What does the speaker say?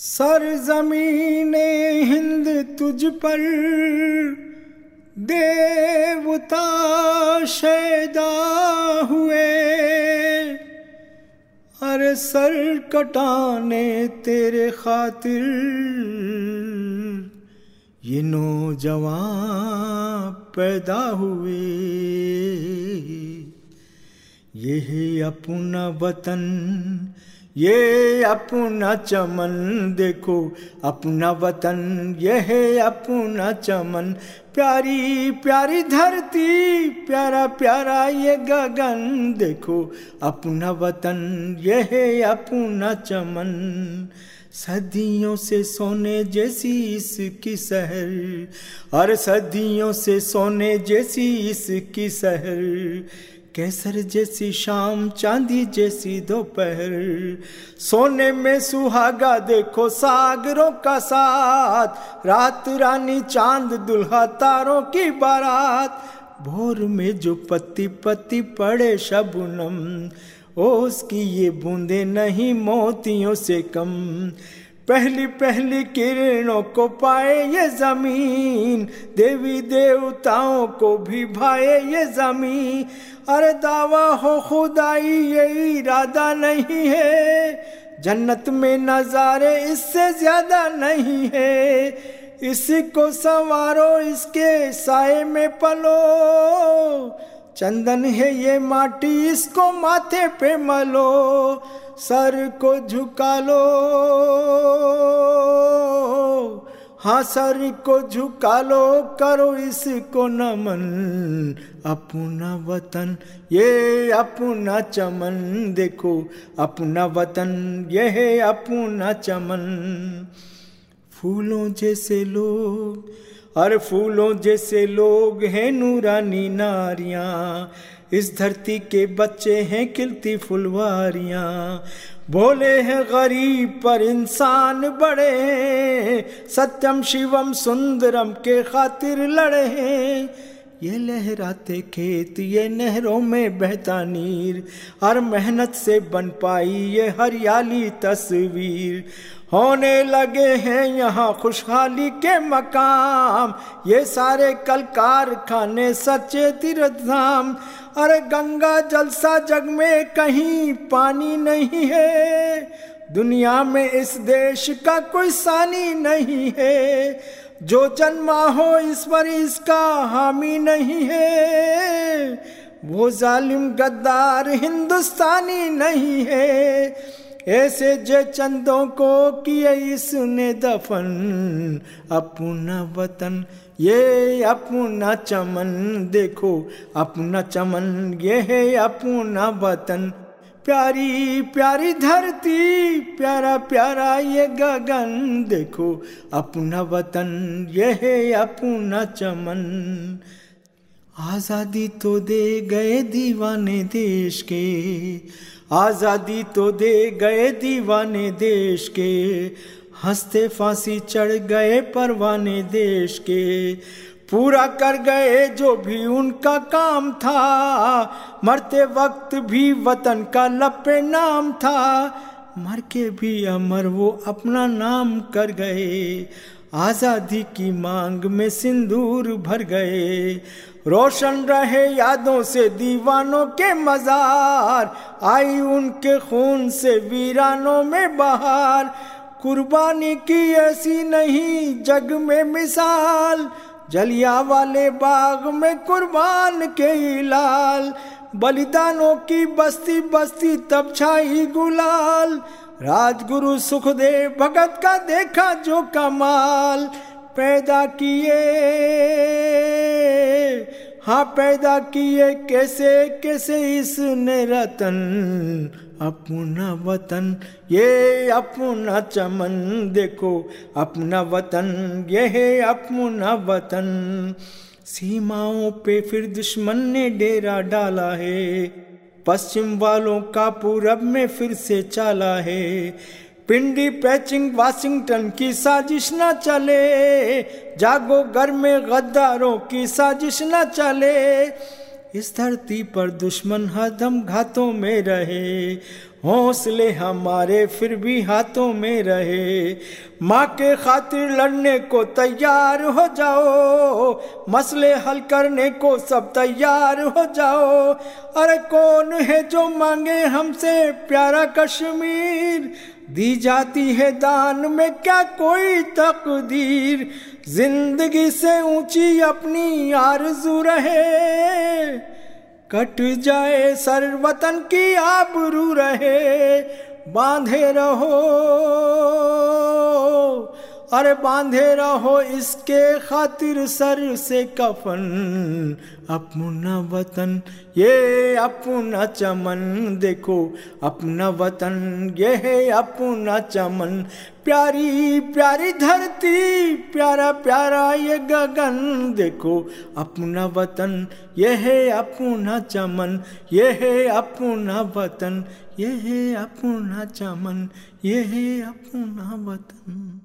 Sir ज़मीन हिंद तुझ पर, देवता शैदा हुए। अरे सर कटाने तेरे खातिर, ये नौजवान पैदा हुए। यही अपना वतन ये अपना चमन देखो, अपना वतन, यह अपना चमन। प्यारी प्यारी धरती, प्यारा प्यारा ये गगन देखो, अपना वतन, यह अपना चमन। सदियों से सोने जैसी इसकी शहर और सदियों से सोने जैसी इसकी शहर केसर जैसी शाम, चांदी जैसी दोपहर। सोने में सुहागा देखो सागरों का साथ। रात रानी चाँद दुल्हा तारों की बारात। भोर में जो पत्ती पत्ती पड़े शबनम उसकी ये बूंदे नहीं मोतियों से कम। पहली पहली किरणों को पाए ये ज़मीन, देवी देवताओं को भी भाए ये ज़मीन। अरे दावा हो खुदाई, ये इरादा नहीं है। जन्नत में नजारे इससे ज़्यादा नहीं है। इसी को संवारो, इसके साय में पलो। चंदन है ये माटी, इसको माथे पे मलो। सर को झुका लो। हाँ सर को झुका लो, करो इसको नमन। अपना वतन, ये अपना चमन। देखो, अपना वतन यह अपना चमन। फूलों जैसे लोग और फूलों जैसे लोग हैं नूरानी नारियाँ। इस धरती के बच्चे हैं खिलती फुलवारियाँ। भोले हैं गरीब पर इंसान बड़े सत्यम शिवम सुंदरम के खातिर लड़े हैं। ये लहराते खेत, ये नहरों में बहता नीर। हर मेहनत से बन पाई ये हरियाली तस्वीर। होने लगे हैं यहाँ खुशहाली के मकाम। ये सारे कल कारखाने सच्चे तीर्थ धाम अरे गंगा जलसा जग में कहीं पानी नहीं है। दुनिया में इस देश का कोई सानी नहीं है। जो जन्मा हो पर इसका हामी नहीं है। वो जालिम, गद्दार, हिंदुस्तानी नहीं है। ऐसे जे चंदों को किए इसने दफन, अपना वतन, ये अपना चमन, देखो, अपना चमन, ये है अपना वतन। प्यारी प्यारी धरती, प्यारा प्यारा ये गगन देखो। अपना वतन, ये है अपना चमन। आज़ादी तो दे गए दीवाने देश के। आज़ादी तो दे गए दीवाने देश के। हँसते फांसी चढ़ गए परवाने देश के। पूरा कर गए जो भी उनका काम था। मरते वक्त भी वतन का लपे नाम था। मर के भी अमर वो अपना नाम कर गए। आज़ादी की मांग में सिंदूर भर गए। रोशन रहे यादों से दीवानों के मजार। आई उनके खून से वीरानों में बहार। कुर्बानी की ऐसी नहीं जग में मिसाल। जलिया वाले बाग में कुर्बान के लाल, बलिदानों की बस्ती बस्ती तब छाई गुलाल। राजगुरु सुखदेव भगत का देखा जो कमाल, पैदा किए। हाँ पैदा किए कैसे कैसे इसने रतन? अपना वतन, ये अपना चमन देखो। अपना वतन ये है अपना वतन। सीमाओं पे फिर दुश्मन ने डेरा डाला है। पश्चिम वालों का पूरब में फिर से चाला है। पिंडी पैचिंग, वाशिंगटन की साजिश न चले। जागो घर में गद्दारों की साजिश न चले। इस धरती पर दुश्मन हदम घातों में रहे। हौसले हमारे फिर भी हाथों में रहे। माँ के खातिर लड़ने को तैयार हो जाओ। मसले हल करने को सब तैयार हो जाओ। अरे कौन है जो मांगे हमसे प्यारा कश्मीर? दी जाती है दान में क्या कोई तकदीर? ज़िंदगी से ऊँची अपनी आरज़ू रहे। कट जाए सर वतन की आबरू रहे। बांधे रहो। अरे बांधे रहो इसके खातिर सर से कफन। अपना वतन, ये अपना चमन देखो। अपना वतन, ये है अपना चमन। प्यारी प्यारी धरती, प्यारा प्यारा ये गगन देखो। अपना वतन, ये है अपना चमन। ये है अपना वतन, ये है अपना चमन। ये है अपना वतन।